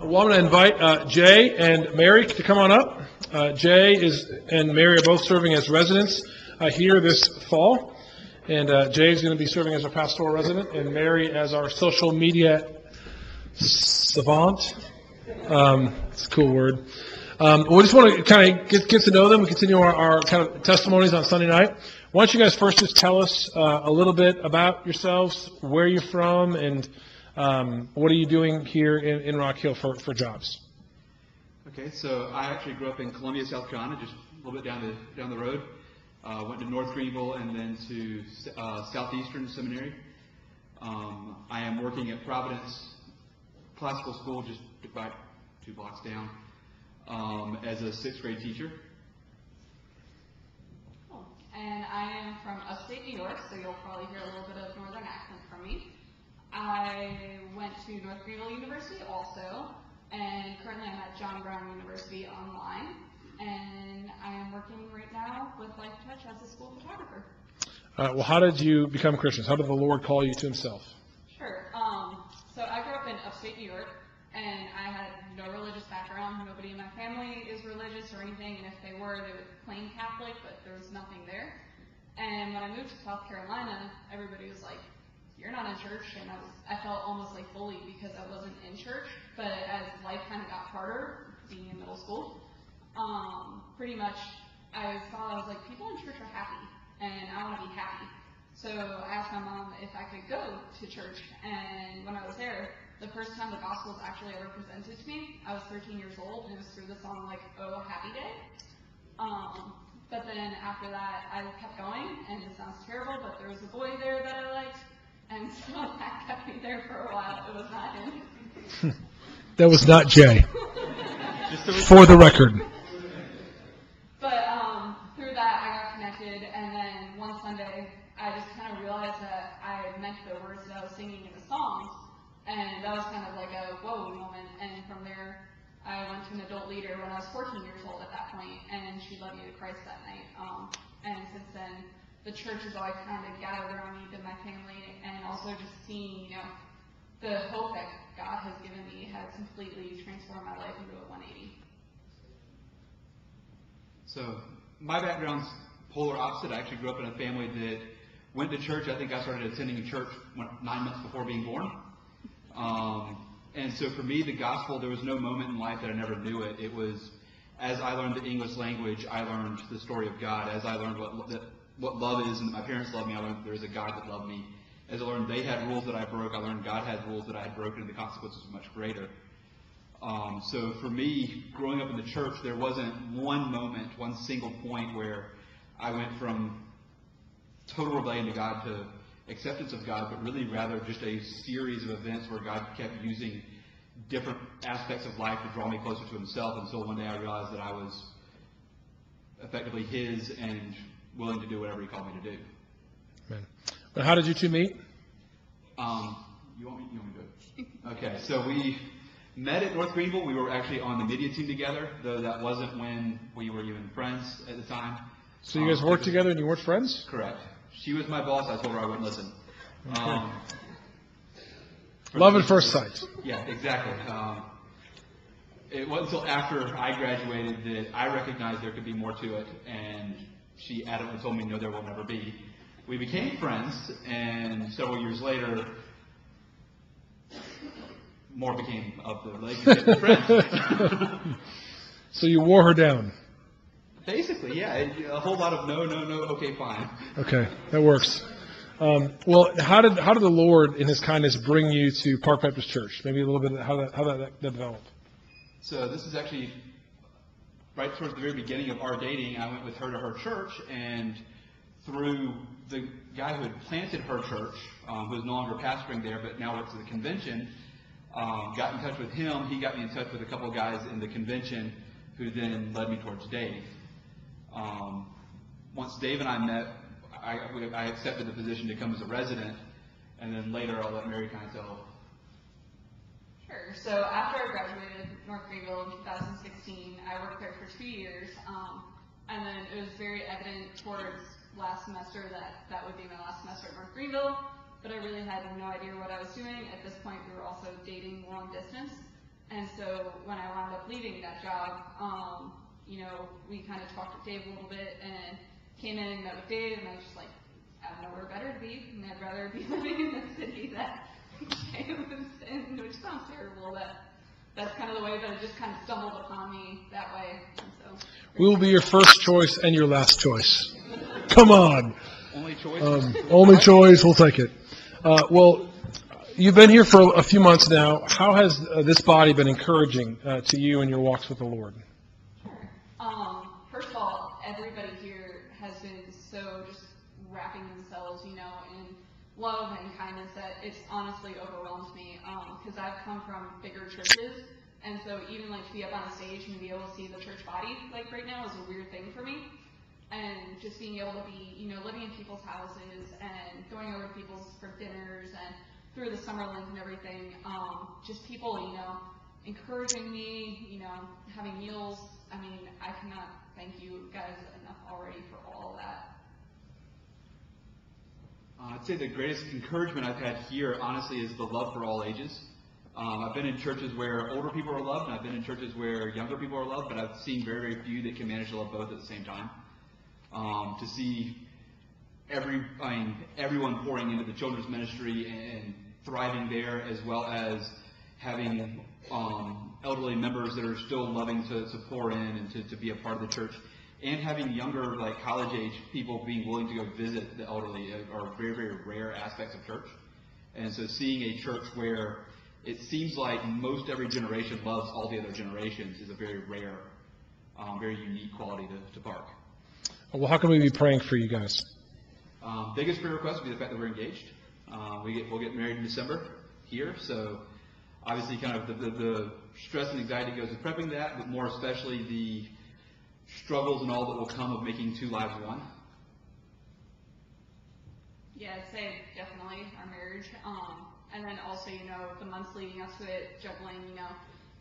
Well, I'm going to invite uh, Jay and Mary to come on up. Uh, Jay is and Mary are both serving as residents uh, here this fall, and uh, Jay is going to be serving as our pastoral resident, and Mary as our social media savant. Um, it's a cool word. Um, we just want to kind of get, get to know them. We continue our, our kind of testimonies on Sunday night. Why don't you guys first just tell us uh, a little bit about yourselves, where you're from, and um, what are you doing here in, in Rock Hill for, for jobs? Okay, so I actually grew up in Columbia, South Carolina, just a little bit down the down the road. Uh, went to North Greenville and then to uh, Southeastern Seminary. Um, I am working at Providence Classical School, just about two blocks down, um, as a sixth grade teacher. Cool. And I am from upstate New York, so you'll probably hear a little bit of northern accent from me. I went to North Greenville University also, and currently I'm at John Brown University online. And I am working right now with Life Touch as a school photographer. Uh, well, how did you become Christians? How did the Lord call you to Himself? Sure. Um, so I grew up in upstate New York, and I had no religious background. Nobody in my family is religious or anything, and if they were, they were plain Catholic, but there was nothing there. And when I moved to South Carolina, everybody was like, "You're not in church," and I was I felt almost like bullied because I wasn't in church. But as life kind of got harder, being in middle school, um, pretty much I thought I was like, people in church are happy, and I want to be happy. So I asked my mom if I could go to church, and when I was there, the first time the gospel was actually ever presented to me, I was 13 years old, and it was through the song like "Oh Happy Day." Um, but then after that, I kept going, and it sounds terrible, but there was a boy there that I liked, and so that kept me there for a while. It was not him. That was not Jay, Just so we- for the record. But um, through that, I got connected, and then one Sunday, I just kind of realized that I meant the words that I was singing in the songs, and that was kind of like a whoa moment. And from there, I went to an adult leader when I was 14 years old at that point, and she led me to Christ that night. Um, and since then, the church has always kind of gathered around me, been my family, and also just seeing, you know, the hope that God has given me has completely transformed my life into a 180. So my background's polar opposite. I actually grew up in a family that went to church. I think I started attending church nine months before being born. Um, and so for me, the gospel, there was no moment in life that I never knew it. It was as I learned the English language, I learned the story of God. As I learned what that, what love is, and my parents loved me, I learned there was a God that loved me. As I learned they had rules that I broke, I learned God had rules that I had broken, and the consequences were much greater. Um, so for me, growing up in the church, there wasn't one moment, one single point where I went from total rebellion to God to acceptance of God, but really rather just a series of events where God kept using different aspects of life to draw me closer to Himself until one day I realized that I was effectively His and willing to do whatever He called me to do. Amen. But how did you two meet? Um, you want me? You want me to do it? Okay, so we met at North Greenville. We were actually on the media team together, though that wasn't when we were even friends at the time. So you guys Um, worked together and you weren't friends? Correct. She was my boss. I told her I wouldn't listen. Um, Love at first sight. yeah, exactly. Um, it wasn't until after I graduated that I recognized there could be more to it, and she adamantly told me, no, there will never be. We became friends, and several years later, more became of the relationship friends. So you wore her down. Basically, yeah, a whole lot of no, no, no, okay, fine. Okay, that works. Um, well, how did how did the Lord, in His kindness, bring you to Park Baptist Church? Maybe a little bit of how that how that, that developed. So this is actually right towards the very beginning of our dating. I went with her to her church, and through the guy who had planted her church, um, who is no longer pastoring there, but now works at the convention, um, got in touch with him. He got me in touch with a couple of guys in the convention, who then led me towards Dave. Um, once Dave and I met, I, I accepted the position to come as a resident, and then later I'll let Mary kind of tell Sure. So after I graduated North Greenville in 2016, I worked there for two years, um, and then it was very evident towards last semester that that would be my last semester at North Greenville. But I really had no idea what I was doing. At this point, we were also dating long distance, And so when I wound up leaving that job, um, you know, we kind of talked with Dave a little bit and came in and met with Dave, and I was just like, I have better to be, and I'd rather be living in the city that Jay was in, which sounds terrible, but that's kind of the way that it just kind of stumbled upon me that way, and so. We will be your first choice and your last choice. Come on. Only choice. Um, only choice, we'll take it. Uh, well, you've been here for a few months now. How has uh, this body been encouraging uh, to you in your walks with the Lord? Um, first of all, everybody here has been so just wrapping themselves, you know, in love and kindness that it's honestly overwhelmed me. Um, because I've come from bigger churches, and so even like to be up on a stage and be able to see the church body like right now is a weird thing for me. And just being able to be, you know, living in people's houses and going over to people's for dinners and through the Summerlands and everything, um, just people, you know, encouraging me, you know, having meals. I mean, I cannot thank you guys enough already for all that. Uh, I'd say the greatest encouragement I've had here, honestly, is the love for all ages. Um, I've been in churches where older people are loved, and I've been in churches where younger people are loved, but I've seen very, very few that can manage to love both at the same time. Um, to see every, I mean, everyone pouring into the children's ministry and, thriving there, as well as having um, elderly members that are still loving to, to pour in and to, to be a part of the church, and having younger, like college age people being willing to go visit the elderly are very, very rare aspects of church. And so seeing a church where it seems like most every generation loves all the other generations is a very rare, um, very unique quality to, to Park. Well, how can we be praying for you guys? Um, biggest prayer request would be the fact that we're engaged. Uh, we get, we'll get married in December here, so obviously kind of the, the, the stress and anxiety goes with prepping that, but more especially the struggles and all that will come of making two lives one. Yeah, I'd say definitely our marriage. Um, and then also, you know, the months leading up to it, juggling, you know,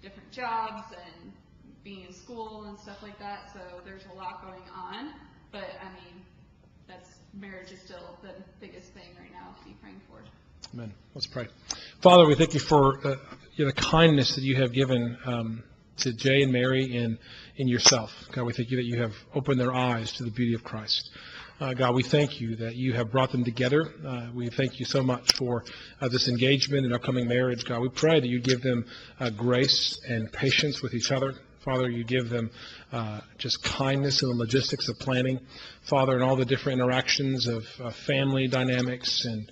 different jobs and being in school and stuff like that. So there's a lot going on. But I mean, that's marriage is still the biggest thing right now to be praying for. Amen. Let's pray. Father, we thank you for uh, you know, the kindness that you have given um, to Jay and Mary and in yourself. God, we thank you that you have opened their eyes to the beauty of Christ. Uh, God, we thank you that you have brought them together. Uh, we thank you so much for uh, this engagement and upcoming marriage. God, we pray that you give them uh, grace and patience with each other. Father, you give them uh, just kindness in the logistics of planning. Father, and all the different interactions of uh, family dynamics and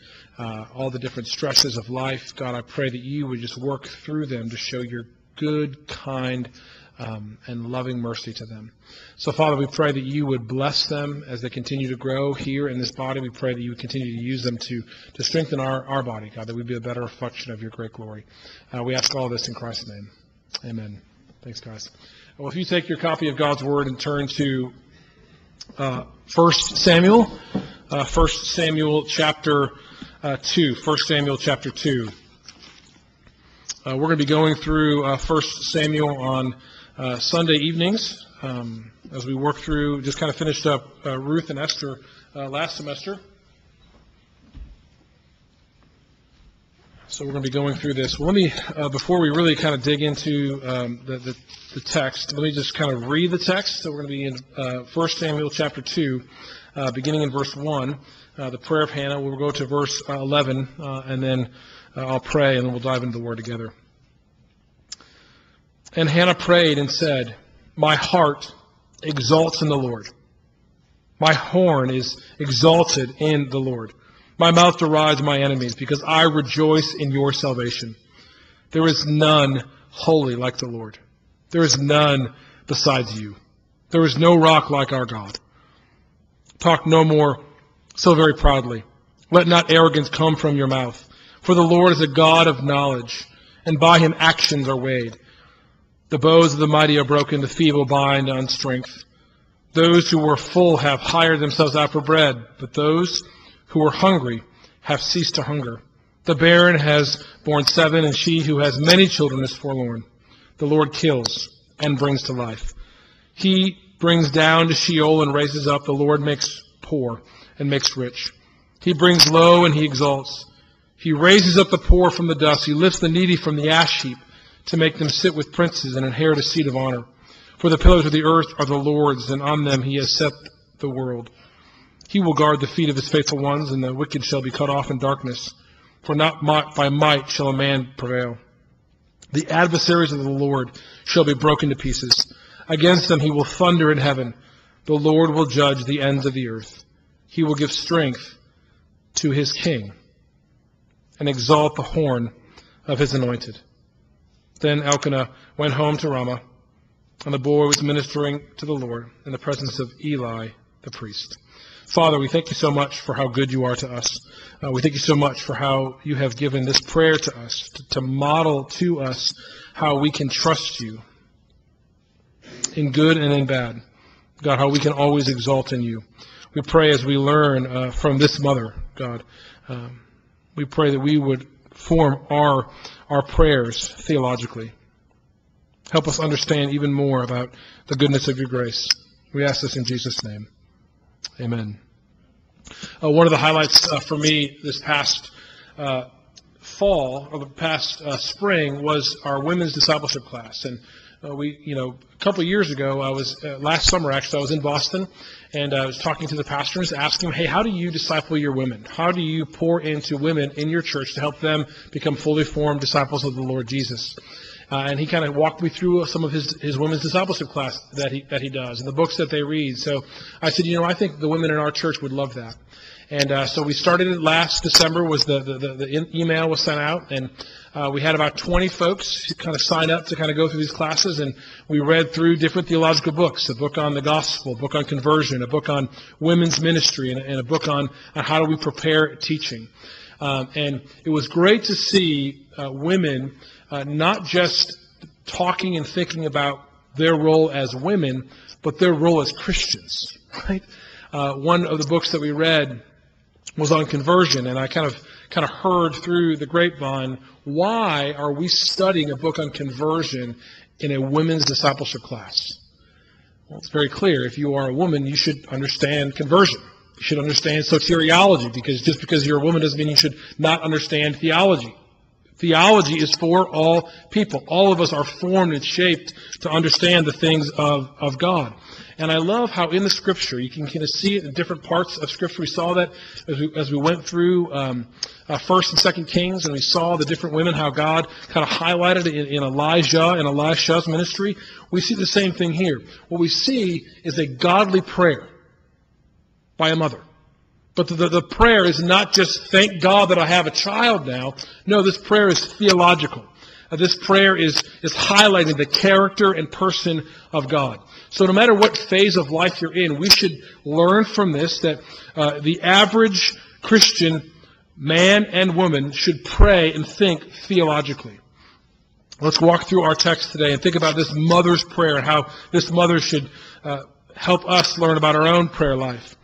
all the different stresses of life. God, I pray that you would just work through them to show your good, kind, um, and loving mercy to them. So, Father, we pray that you would bless them as they continue to grow here in this body. We pray that you would continue to use them to, to strengthen our, our body, God, that we'd be a better reflection of your great glory. Uh, we ask all this in Christ's name. Amen. Thanks, guys. Well, if you take your copy of God's Word and turn to uh, 1 Samuel, uh, 1 Samuel chapter uh, 2, 1 Samuel chapter 2. Uh, we're going to be going through uh, 1 Samuel on uh, Sunday evenings um, as we work through, just kind of finished up uh, Ruth and Esther uh, last semester. So we're going to be going through this. Well, let me, uh, before we really kind of dig into um, the, the, the text, let me just kind of read the text. So we're going to be in uh, 1 Samuel chapter 2, uh, beginning in verse 1, uh, the prayer of Hannah. We'll go to verse uh, 11, uh, and then I'll pray, and then we'll dive into the word together. And Hannah prayed and said, My heart exalts in the Lord. My horn is exalted in the Lord. My mouth derides my enemies because I rejoice in your salvation. There is none holy like the Lord. There is none besides you. There is no rock like our God. Talk no more so very proudly. Let not arrogance come from your mouth. For the Lord is a God of knowledge, and by him actions are weighed. The bows of the mighty are broken, the feeble bind on strength. Those who were full have hired themselves out for bread, but those who were hungry have ceased to hunger. The barren has borne seven, and she who has many children is forlorn. The Lord kills and brings to life. He brings down to Sheol and raises up. The Lord makes poor and makes rich. He brings low and he exalts. He raises up the poor from the dust. He lifts the needy from the ash heap to make them sit with princes and inherit a seat of honor. For the pillars of the earth are the Lord's, and on them he has set the world. He will guard the feet of his faithful ones, and the wicked shall be cut off in darkness. For not by might shall a man prevail. The adversaries of the Lord shall be broken to pieces. Against them he will thunder in heaven. The Lord will judge the ends of the earth. He will give strength to his king and exalt the horn of his anointed. Then Elkanah went home to Ramah, and the boy was ministering to the Lord in the presence of Eli the priest. Father, we thank you so much for how good you are to us. Uh, we thank you so much for how you have given this prayer to us, to, to model to us how we can trust you in good and in bad. God, how we can always exalt in you. We pray as we learn uh, from this mother, God. Um, we pray that we would form our, our prayers theologically. Help us understand even more about the goodness of your grace. We ask this in Jesus' name. Amen. Uh, one of the highlights uh, for me this past uh, fall or the past uh, spring was our women's discipleship class, and uh, we, you know, a couple years ago, I was uh, last summer actually, I was in Boston, and I was talking to the pastors, asking them, hey, how do you disciple your women? How do you pour into women in your church to help them become fully formed disciples of the Lord Jesus? Uh, and he kind of walked me through some of his, his women's discipleship class that he, that he does and the books that they read. So I said, you know, I think the women in our church would love that. And uh, so we started it last December. Was the the, the, the email was sent out, and uh, we had about 20 folks kind of sign up to kind of go through these classes, and we read through different theological books: a book on the gospel, a book on conversion, a book on women's ministry, and, and a book on, on how do we prepare teaching. Um, and it was great to see uh, women uh, not just talking and thinking about their role as women, but their role as Christians. Right? Uh, one of the books that we read was on conversion, and I kind of kind of heard through the grapevine why are we studying a book on conversion in a women's discipleship class? Well, it's very clear. If you are a woman, you should understand conversion. You should understand soteriology because just because you're a woman doesn't mean you should not understand theology. Theology is for all people. All of us are formed and shaped to understand the things of, of God. And I love how in the Scripture, you can kind of see it in different parts of Scripture. We saw that as we, as we went through um, uh, First and Second Kings, and we saw the different women, how God kind of highlighted in, in Elijah and Elisha's ministry. We see the same thing here. What we see is a godly prayer by a mother. But the, the, prayer is not just, thank God that I have a child now. No, this prayer is theological. Uh, this prayer is, is highlighting the character and person of God. So no matter what phase of life you're in, we should learn from this that uh, the average Christian man and woman should pray and think theologically. Let's walk through our text today and think about this mother's prayer and how this mother should uh, help us learn about our own prayer life.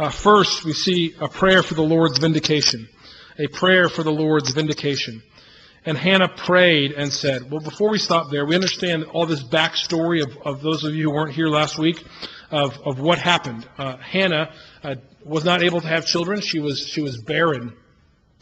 Uh, first, we see a prayer for the Lord's vindication. A prayer for the Lord's vindication. And Hannah prayed and said, well, before we stop there, we understand all this backstory of, of those of you who weren't here last week of, of what happened. Uh, Hannah uh, was not able to have children. She was, she was barren.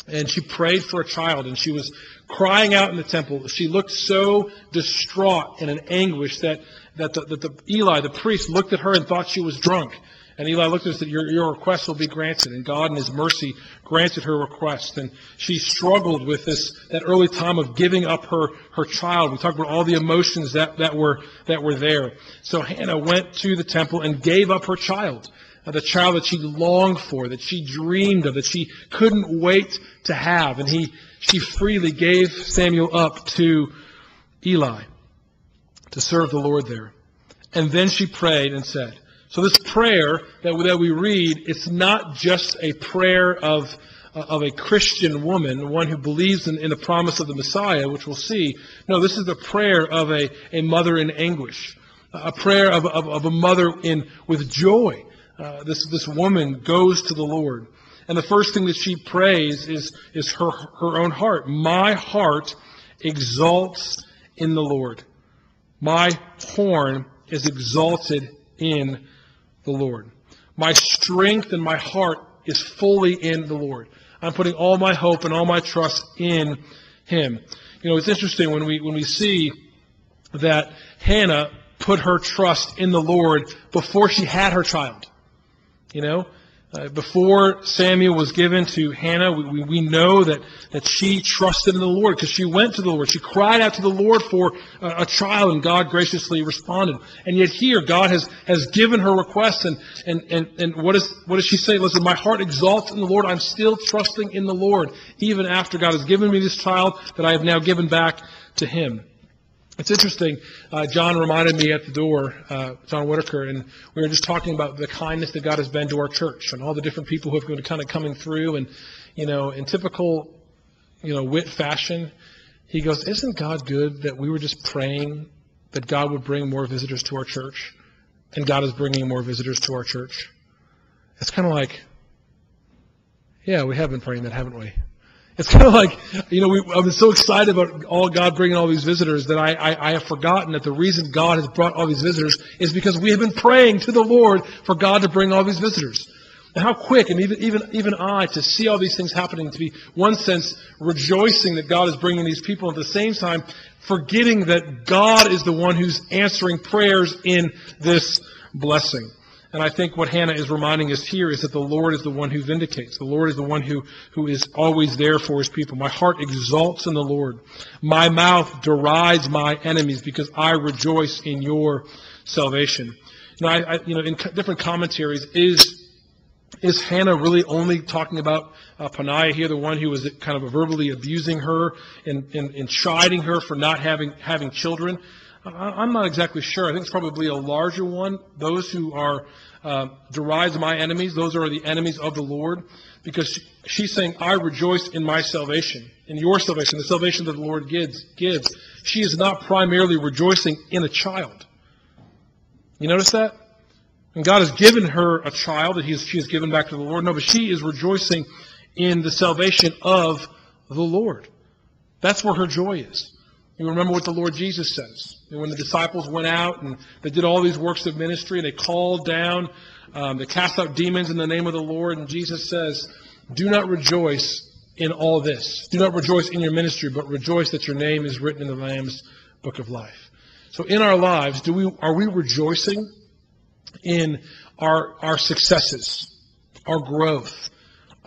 And she prayed for a child, and she was crying out in the temple. She looked so distraught and in anguish that, that, the, that the Eli, the priest, looked at her and thought she was drunk. And Eli looked at her and said, your, your request will be granted. And God in his mercy granted her request. And she struggled with this, that early time of giving up her, her child. We talked about all the emotions that, that were, that were there. So Hannah went to the temple and gave up her child. Uh, the child that she longed for, that she dreamed of, that she couldn't wait to have. And he, she freely gave Samuel up to Eli to serve the Lord there. And then she prayed and said, so this prayer that, that we read, it's not just a prayer of, of a Christian woman, one who believes in, in the promise of the Messiah, which we'll see. No, this is the prayer of a, a mother in anguish, a prayer of, of, of a mother in with joy. Uh, this, this woman goes to the Lord. And the first thing that she prays is, is her, her own heart. My heart exalts in the Lord. My horn is exalted in the Lord. My strength and my heart is fully in the Lord. I'm putting all my hope and all my trust in Him. you know, it's interesting when we, when we see that Hannah put her trust in the Lord before she had her child. You know, uh, before Samuel was given to Hannah, we, we, know that, that she trusted in the Lord because she went to the Lord. She cried out to the Lord for a, a child, and God graciously responded. And yet here, God has, has given her request, and, and, and, and what, is, what does she say? Listen, my heart exalts in the Lord. I'm still trusting in the Lord, even after God has given me this child that I have now given back to Him. It's interesting. Uh, John reminded me at the door, uh, John Whitaker, and we were just talking about the kindness that God has been to our church and all the different people who have been kind of coming through. And, you know, in typical, you know, wit fashion, he goes, Isn't God good that we were just praying that God would bring more visitors to our church? And God is bringing more visitors to our church. It's kind of like, yeah, we have been praying that, haven't we? It's kind of like, you know, we, I've been so excited about all God bringing all these visitors that I, I, I have forgotten that the reason God has brought all these visitors is because we have been praying to the Lord for God to bring all these visitors. And how quick, and even, even, even I, to see all these things happening, to be, one sense, rejoicing that God is bringing these people, at the same time, forgetting that God is the one who's answering prayers in this blessing. And I think what Hannah is reminding us here is that the Lord is the one who vindicates. The Lord is the one who, who is always there for his people. My heart exalts in the Lord. My mouth derides my enemies because I rejoice in your salvation. Now, I, I, you know, in different commentaries, is is Hannah really only talking about uh, Peninnah here, the one who was kind of verbally abusing her and, and, and chiding her for not having having children? I'm not exactly sure. I think it's probably a larger one. Those who are uh, derides my enemies, those are the enemies of the Lord, because she, she's saying, "I rejoice in my salvation, in your salvation, the salvation that the Lord gives." Gives. She is not primarily rejoicing in a child. You notice that? And God has given her a child that he she has given back to the Lord. No, but she is rejoicing in the salvation of the Lord. That's where her joy is. You remember what the Lord Jesus says. And When the disciples went out and they did all these works of ministry, and they called down, um, they cast out demons in the name of the Lord, and Jesus says, Do not rejoice in all this. Do not rejoice in your ministry, but rejoice that your name is written in the Lamb's book of life. So in our lives, do we are we rejoicing in our our successes, our growth,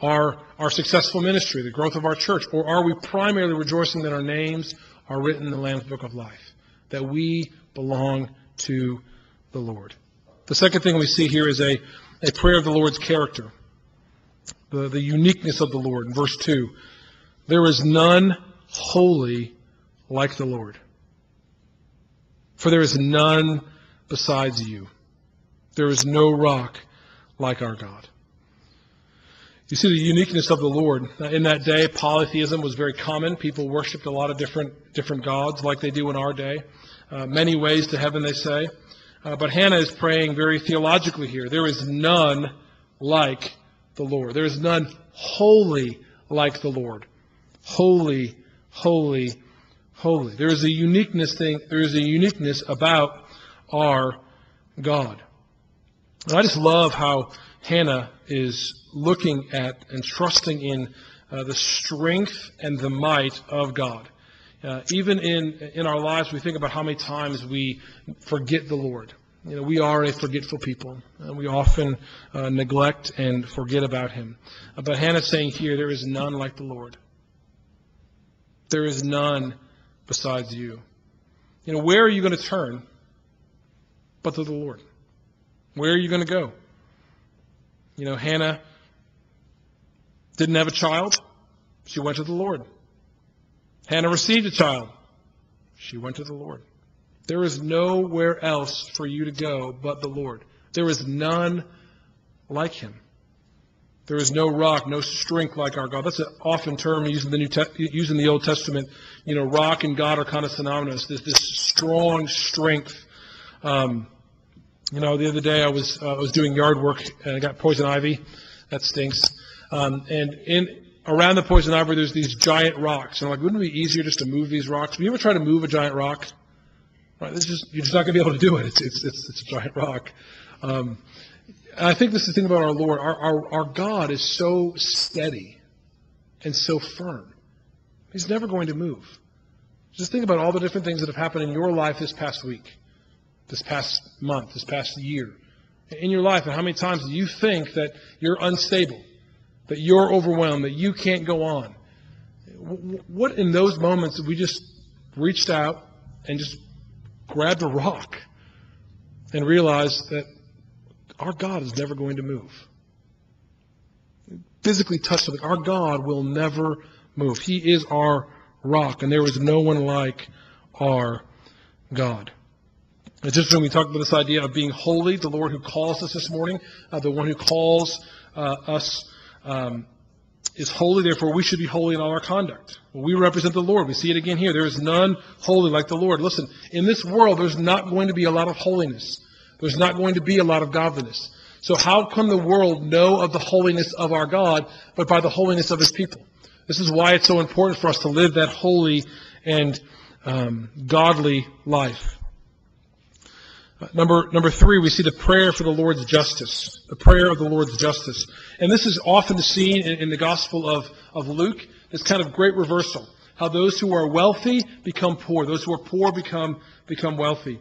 our our successful ministry, the growth of our church, or are we primarily rejoicing that our names are written in the Lamb's Book of Life, that we belong to the Lord. The second thing we see here is a, a prayer of the Lord's character, the, the uniqueness of the Lord. In verse 2, there is none holy like the Lord, for there is none besides you. There is no rock like our God. You see the uniqueness of the Lord. In that day, polytheism was very common. People worshipped a lot of different, different gods like they do in our day. Uh, many ways to heaven, they say. Uh, but Hannah is praying very theologically here. There is none like the Lord. There is none holy like the Lord. Holy, holy, holy. There is a uniqueness thing. There is a uniqueness about our God. And I just love how Hannah is looking at and trusting in uh, the strength and the might of God. Uh, even in in our lives, we think about how many times we forget the Lord. You know, we are a forgetful people. and we often uh, neglect and forget about Him. But Hannah's saying here, there is none like the Lord. There is none besides you. You know, where are you going to turn but to the Lord? Where are you going to go? You know, Hannah didn't have a child. She went to the Lord. Hannah received a child. She went to the Lord. There is nowhere else for you to go but the Lord. There is none like him. There is no rock, no strength like our God. That's an often term used in the New Te- used in the Old Testament. You know, rock and God are kind of synonymous. This this strong strength. Um, you know, the other day I was uh, I was doing yard work and I got poison ivy. That stinks. Um, and in around the poison ivy, there's these giant rocks. And I'm like, wouldn't it be easier just to move these rocks? Have you ever tried to move a giant rock? Right, this is you're just not going to be able to do it. It's it's it's, it's a giant rock. Um, and I think this is the thing about our Lord. Our, our our God is so steady and so firm. He's never going to move. Just think about all the different things that have happened in your life this past week, this past month, this past year. In your life, and how many times do you think that you're unstable, that you're overwhelmed, that you can't go on? What in those moments that we just reached out and just grabbed a rock and realized that our God is never going to move? Physically touch something. Our God will never move. He is our rock, and there is no one like our God. It's when we talk about this idea of being holy, the Lord who calls us this morning, uh, the one who calls uh, us um, is holy, therefore we should be holy in all our conduct. We represent the Lord. We see it again here. There is none holy like the Lord. Listen, in this world, there's not going to be a lot of holiness. There's not going to be a lot of godliness. So how can the world know of the holiness of our God, but by the holiness of his people? This is why it's so important for us to live that holy and um, godly life. Number, number three, we see the prayer for the Lord's justice. The prayer of the Lord's justice. And this is often seen in, in the Gospel of, of Luke, this kind of great reversal. How those who are wealthy become poor. Those who are poor become, become wealthy.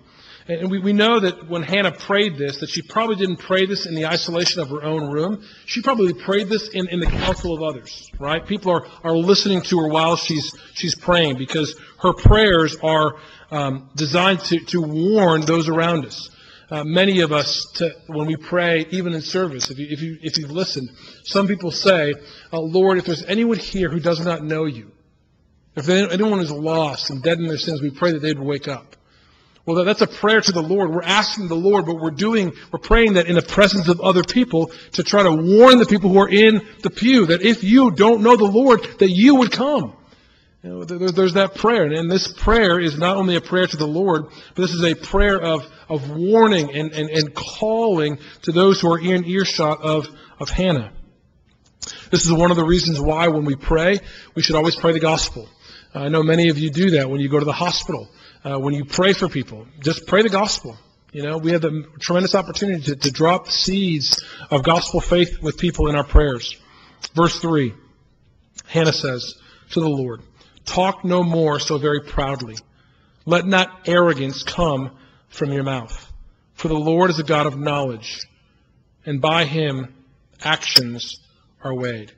And we, we know that when Hannah prayed this, that she probably didn't pray this in the isolation of her own room. She probably prayed this in, in the council of others, right? People are, are listening to her while she's, she's praying because her prayers are um, designed to, to warn those around us. Uh, many of us, to, when we pray, even in service, if, you, if, you, if you've listened, some people say, uh, Lord, if there's anyone here who does not know you, if anyone is lost and dead in their sins, we pray that they'd wake up. Well, that's a prayer to the Lord. We're asking the Lord, but we're doing, we're praying that in the presence of other people to try to warn the people who are in the pew that if you don't know the Lord, that you would come. You know, there's that prayer. And this prayer is not only a prayer to the Lord, but this is a prayer of, of warning and, and, and calling to those who are in earshot of, of Hannah. This is one of the reasons why when we pray, we should always pray the gospel. I know many of you do that when you go to the hospital uh, when you pray for people, just pray the gospel. You know, we have the tremendous opportunity to, to drop seeds of gospel faith with people in our prayers. Verse 3, Hannah says to the Lord, Talk no more so very proudly. Let not arrogance come from your mouth. For the Lord is a God of knowledge, and by him actions are weighed.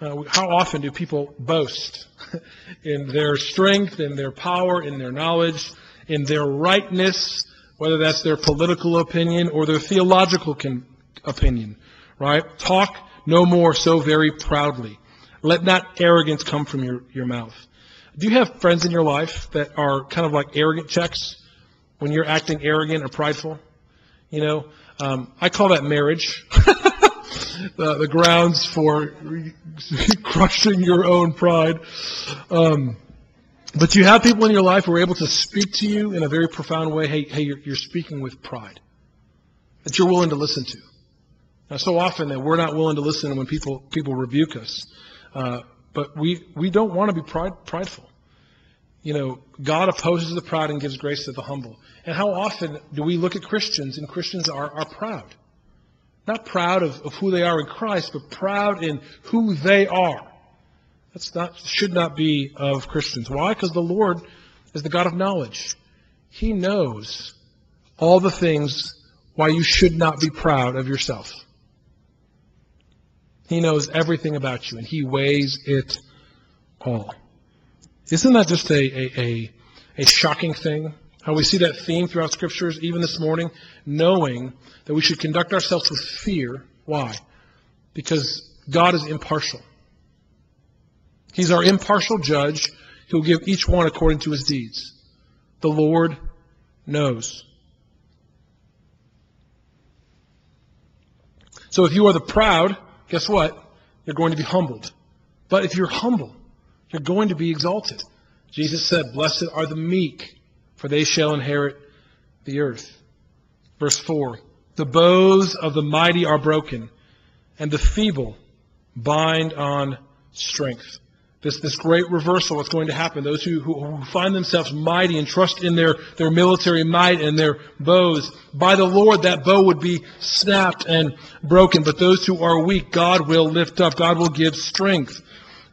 Uh, how often do people boast in their strength, in their power, in their knowledge, in their rightness, whether that's their political opinion or their theological con- opinion, right? Talk no more so very proudly. Let not arrogance come from your, your mouth. Do you have friends in your life that are kind of like arrogant checks when you're acting arrogant or prideful? You know, um, I call that marriage. the, the grounds for crushing your own pride. Um, but you have people in your life who are able to speak to you in a very profound way. Hey, hey, you're, you're speaking with pride that you're willing to listen to. Now, so often that we're not willing to listen when people people rebuke us, uh, but we we don't want to be pride, prideful. You know, God opposes the proud and gives grace to the humble. And how often do we look at Christians and Christians are, are proud? Not proud of, of who they are in Christ, but proud in who they are. That's not, should not be of Christians. Why? Because the Lord is the God of knowledge. He knows all the things why you should not be proud of yourself. He knows everything about you, and He weighs it all. Isn't that just a, a, a, a shocking thing? How we see that theme throughout scriptures, even this morning, knowing that we should conduct ourselves with fear. Why? Because God is impartial. He's our impartial judge who will give each one according to his deeds. The Lord knows. So if you are the proud, guess what? You're going to be humbled. But if you're humble, you're going to be exalted. Jesus said, Blessed are the meek, for they shall inherit the earth. Verse 4 The bows of the mighty are broken, and the feeble bind on strength. This, this great reversal, what's going to happen. Those who, who, who find themselves mighty and trust in their, their military might and their bows, by the Lord that bow would be snapped and broken. But those who are weak, God will lift up. God will give strength.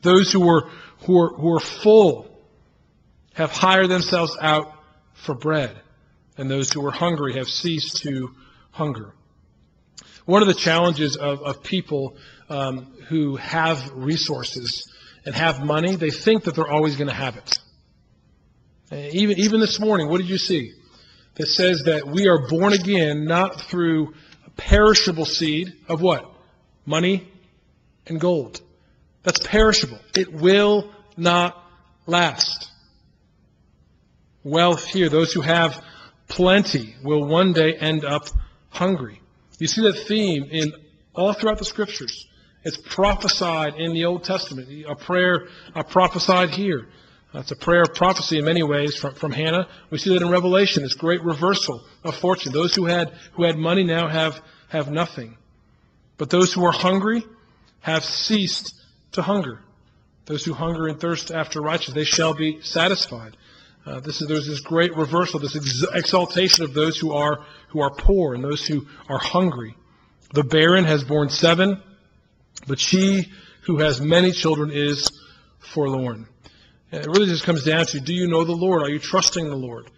Those who are, who are, who are full have hired themselves out for bread, and those who are hungry have ceased to hunger. One of the challenges of, of people um, who have resources and have money, they think that they're always going to have it. Uh, even, even this morning, what did you see? That says that we are born again not through perishable seed of what? Money and gold. That's perishable. It will not last. Wealth here, those who have plenty will one day end up hungry. You see that theme in all throughout the scriptures. It's prophesied in the Old Testament. A prayer uh, prophesied here. That's a prayer of prophecy in many ways from, from Hannah. We see that in Revelation, this great reversal of fortune. Those who had, who had money now have, have nothing. But those who are hungry have ceased to hunger. Those who hunger and thirst after righteousness, they shall be satisfied. Uh, this is, there's this great reversal, this ex- exaltation of those who are, who are poor and those who are hungry. The barren has borne seven, but she who has many children is forlorn. And it really just comes down to, do you know the Lord? Are you trusting the Lord?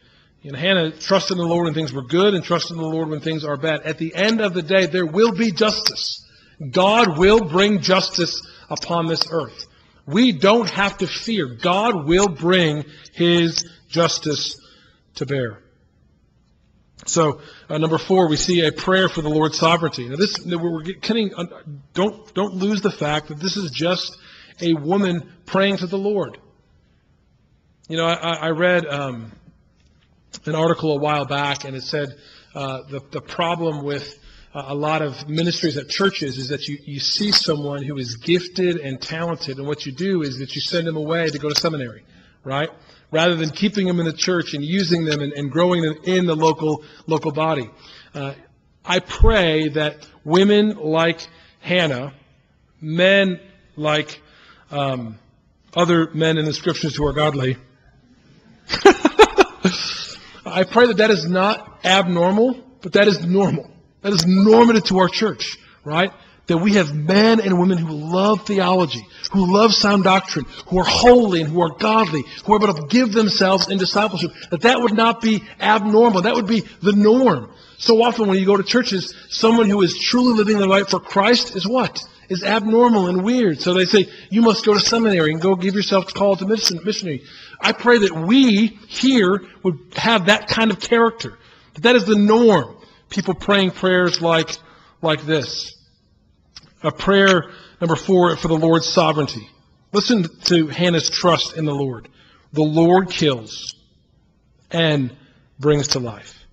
Know, Hannah trusted the Lord when things were good and trusted the Lord when things are bad. At the end of the day, there will be justice. God will bring justice upon this earth. We don't have to fear. God will bring His justice to bear. So, uh, number four, we see a prayer for the Lord's sovereignty. Now, this we're getting. Don't don't lose the fact that this is just a woman praying to the Lord. You know, I, I read um, an article a while back, and it said uh, the the problem with uh, a lot of ministries at churches is that you, you see someone who is gifted and talented, and what you do is that you send them away to go to seminary, right? Rather than keeping them in the church and using them and, and growing them in the local local body. Uh, I pray that women like Hannah, men like um, other men in the scriptures who are godly, I pray that that is not abnormal, but that is normal. That is normative to our church, right? That we have men and women who love theology, who love sound doctrine, who are holy and who are godly, who are able to give themselves in discipleship, that that would not be abnormal. That would be the norm. So often when you go to churches, someone who is truly living the life for Christ is what? Is abnormal and weird. So they say, you must go to seminary and go give yourself a call to missionary. I pray that we here would have that kind of character. That that is the norm. People praying prayers like, like this a prayer number four for the Lord's sovereignty. Listen to Hannah's trust in the Lord. The Lord kills and brings to life.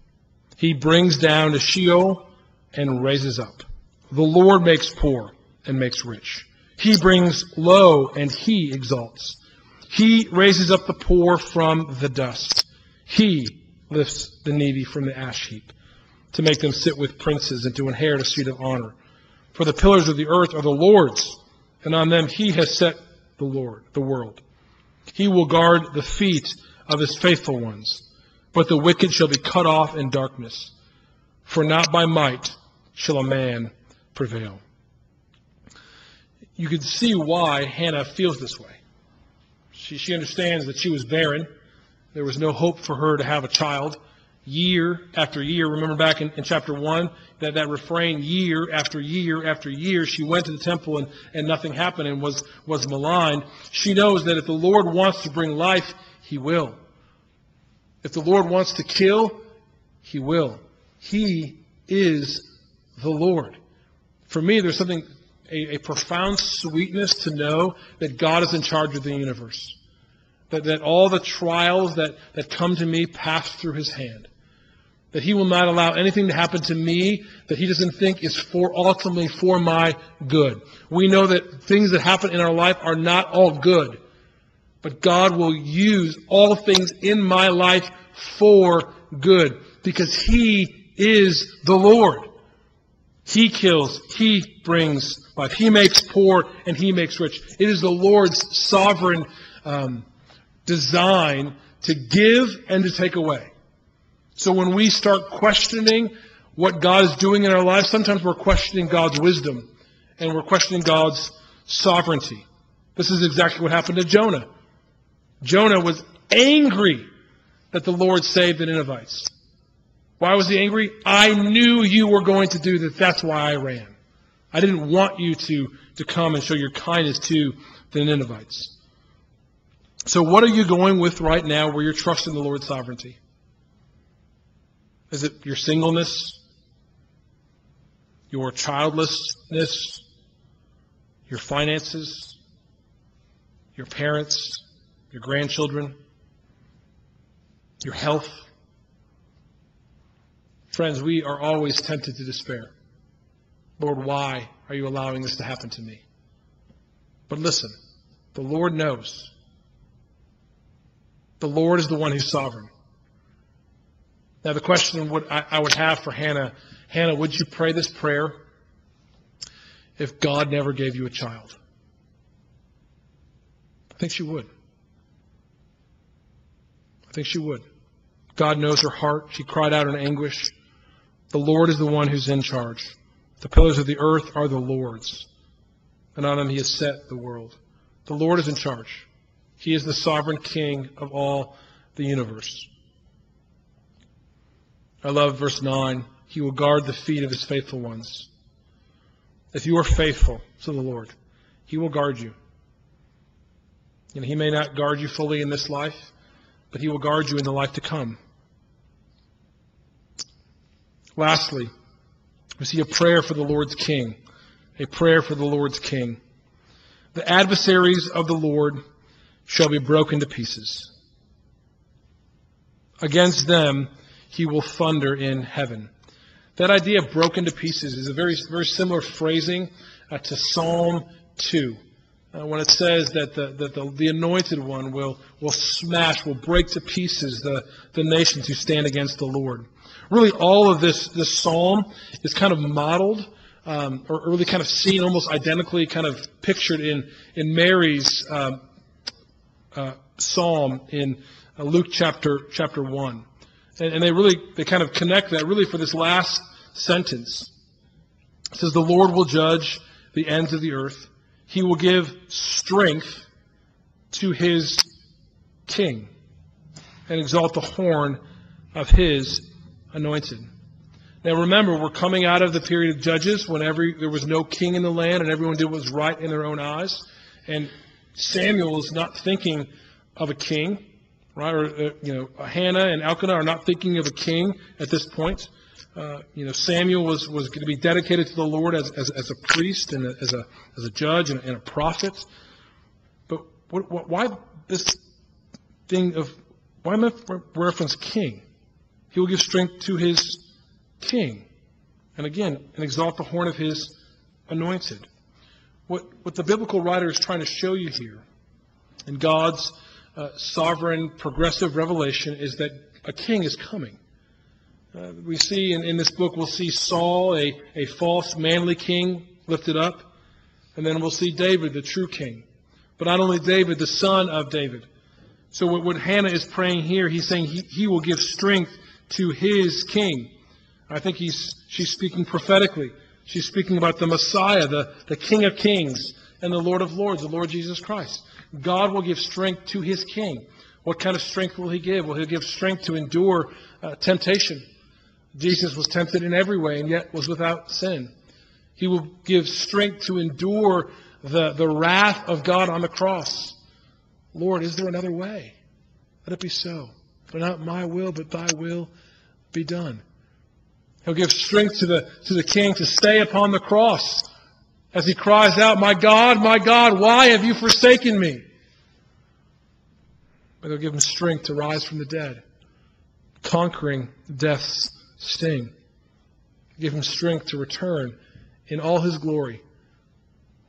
He brings down to Sheol and raises up. The Lord makes poor and makes rich. He brings low and he exalts. He raises up the poor from the dust. He lifts the needy from the ash heap to make them sit with princes and to inherit a seat of honor. For the pillars of the earth are the Lord's, and on them he has set the Lord, the world. He will guard the feet of his faithful ones, but the wicked shall be cut off in darkness. For not by might shall a man prevail. You can see why Hannah feels this way. She, she understands that she was barren. There was no hope for her to have a child year after year. Remember back in, in, chapter 1, that, that refrain, year after year after year, she went to the temple and, and nothing happened and was, was maligned. She knows that if the Lord wants to bring life, He will. If the Lord wants to kill, He will. He is the Lord. For me, there's something, a, a profound sweetness to know that God is in charge of the universe. That, that all the trials that, that come to me pass through His hand that he will not allow anything to happen to me that he doesn't think is for ultimately for my good. We know that things that happen in our life are not all good, but God will use all things in my life for good because he is the Lord. He kills, he brings life. He makes poor and he makes rich. It is the Lord's sovereign um, design to give and to take away. So when we start questioning what God is doing in our lives, sometimes we're questioning God's wisdom and we're questioning God's sovereignty. This is exactly what happened to Jonah. Jonah was angry that the Lord saved the Ninevites. Why was he angry? I knew you were going to do that. That's why I ran. I didn't want you to, to come and show your kindness to the Ninevites. So what are you going with right now where you're trusting the Lord's sovereignty? Is it your singleness? Your childlessness? Your finances? Your parents? Your grandchildren? Your health? Friends, we are always tempted to despair. Lord, why are you allowing this to happen to me? But listen, the Lord knows. The Lord is the one who's sovereign. Now, the question would, I, I would have for Hannah Hannah, would you pray this prayer if God never gave you a child? I think she would. I think she would. God knows her heart. She cried out in anguish. The Lord is the one who's in charge. The pillars of the earth are the Lord's, and on them he has set the world. The Lord is in charge. He is the sovereign king of all the universe. I love verse 9. He will guard the feet of his faithful ones. If you are faithful to the Lord, he will guard you. And he may not guard you fully in this life, but he will guard you in the life to come. Lastly, we see a prayer for the Lord's king. A prayer for the Lord's king. The adversaries of the Lord shall be broken to pieces. Against them he will thunder in heaven. That idea of broken to pieces is a very, very similar phrasing uh, to Psalm 2. Uh, when it says that, the, that the, the anointed one will, will smash, will break to pieces the, the nations who stand against the Lord. Really, all of this, this psalm is kind of modeled, um, or really kind of seen almost identically, kind of pictured in, in Mary's um, uh, psalm in uh, Luke chapter, chapter 1. And, and they really, they kind of connect that really for this last sentence. It says, The Lord will judge the ends of the earth. He will give strength to his king and exalt the horn of his anointed. Now remember, we're coming out of the period of Judges when every, there was no king in the land and everyone did what was right in their own eyes. And Samuel is not thinking of a king, right? Or, uh, you know, Hannah and Elkanah are not thinking of a king at this point. Uh, you know, Samuel was, was going to be dedicated to the Lord as, as, as a priest and a, as, a, as a judge and, and a prophet. But what, what, why this thing of, why reference king? He will give strength to his king. And again, and exalt the horn of his anointed. What, what the biblical writer is trying to show you here in God's uh, sovereign, progressive revelation is that a king is coming. Uh, we see in, in this book, we'll see Saul, a, a false, manly king, lifted up. And then we'll see David, the true king. But not only David, the son of David. So what, what Hannah is praying here, he's saying he, he will give strength to his king. I think he's, she's speaking prophetically. She's speaking about the Messiah, the, the King of Kings, and the Lord of Lords, the Lord Jesus Christ. God will give strength to his king. What kind of strength will he give? Well, he'll give strength to endure uh, temptation. Jesus was tempted in every way and yet was without sin. He will give strength to endure the, the wrath of God on the cross. Lord, is there another way? Let it be so. But not my will, but thy will be done. He'll give strength to the, to the king to stay upon the cross as he cries out, My God, my God, why have you forsaken me? But he'll give him strength to rise from the dead, conquering death's sting. Give him strength to return in all his glory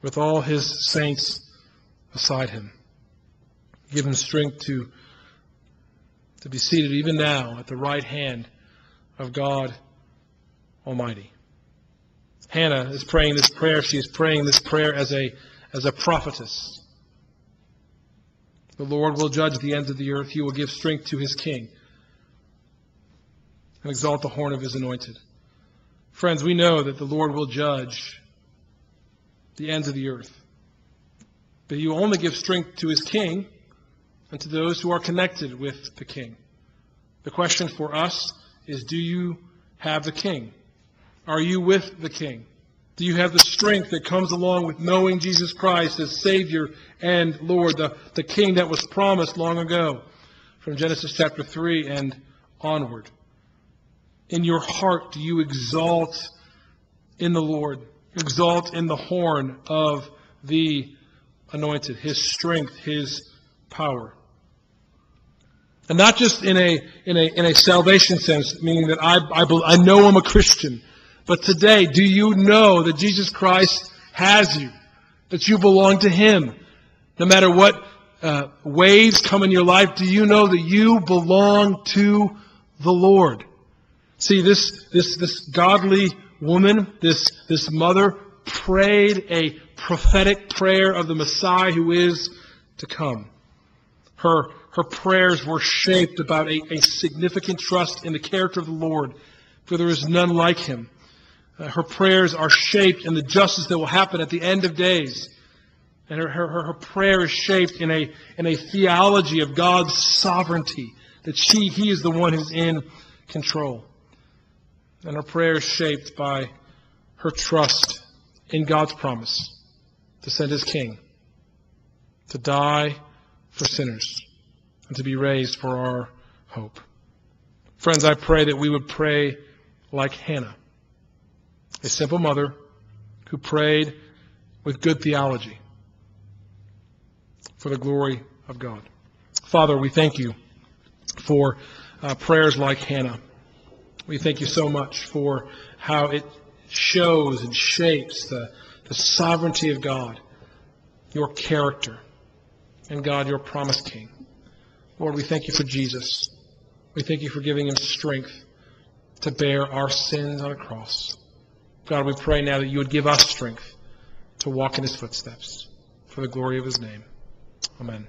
with all his saints beside him. Give him strength to to be seated even now at the right hand of God Almighty. Hannah is praying this prayer. She is praying this prayer as a, as a prophetess. The Lord will judge the ends of the earth. He will give strength to his king and exalt the horn of his anointed. Friends, we know that the Lord will judge the ends of the earth. But he will only give strength to his king and to those who are connected with the King. The question for us is do you have the King? Are you with the King? Do you have the strength that comes along with knowing Jesus Christ as Savior and Lord, the, the King that was promised long ago from Genesis chapter 3 and onward? In your heart, do you exalt in the Lord, exalt in the horn of the anointed, His strength, His power? And not just in a, in a, in a salvation sense, meaning that I, I, I know I'm a Christian. But today, do you know that Jesus Christ has you? That you belong to Him? No matter what uh, waves come in your life, do you know that you belong to the Lord? See, this, this, this godly woman, this, this mother, prayed a prophetic prayer of the Messiah who is to come. Her, her prayers were shaped about a, a significant trust in the character of the Lord, for there is none like him. Uh, her prayers are shaped in the justice that will happen at the end of days. And her, her, her prayer is shaped in a, in a theology of God's sovereignty, that she, He is the one who's in control. And her prayer is shaped by her trust in God's promise to send His King, to die for sinners, and to be raised for our hope. Friends, I pray that we would pray like Hannah, a simple mother who prayed with good theology for the glory of God. Father, we thank you for uh, prayers like Hannah. We thank you so much for how it shows and shapes the, the sovereignty of God, your character, and God, your promised King. Lord, we thank you for Jesus. We thank you for giving him strength to bear our sins on a cross. God, we pray now that you would give us strength to walk in his footsteps for the glory of his name. Amen.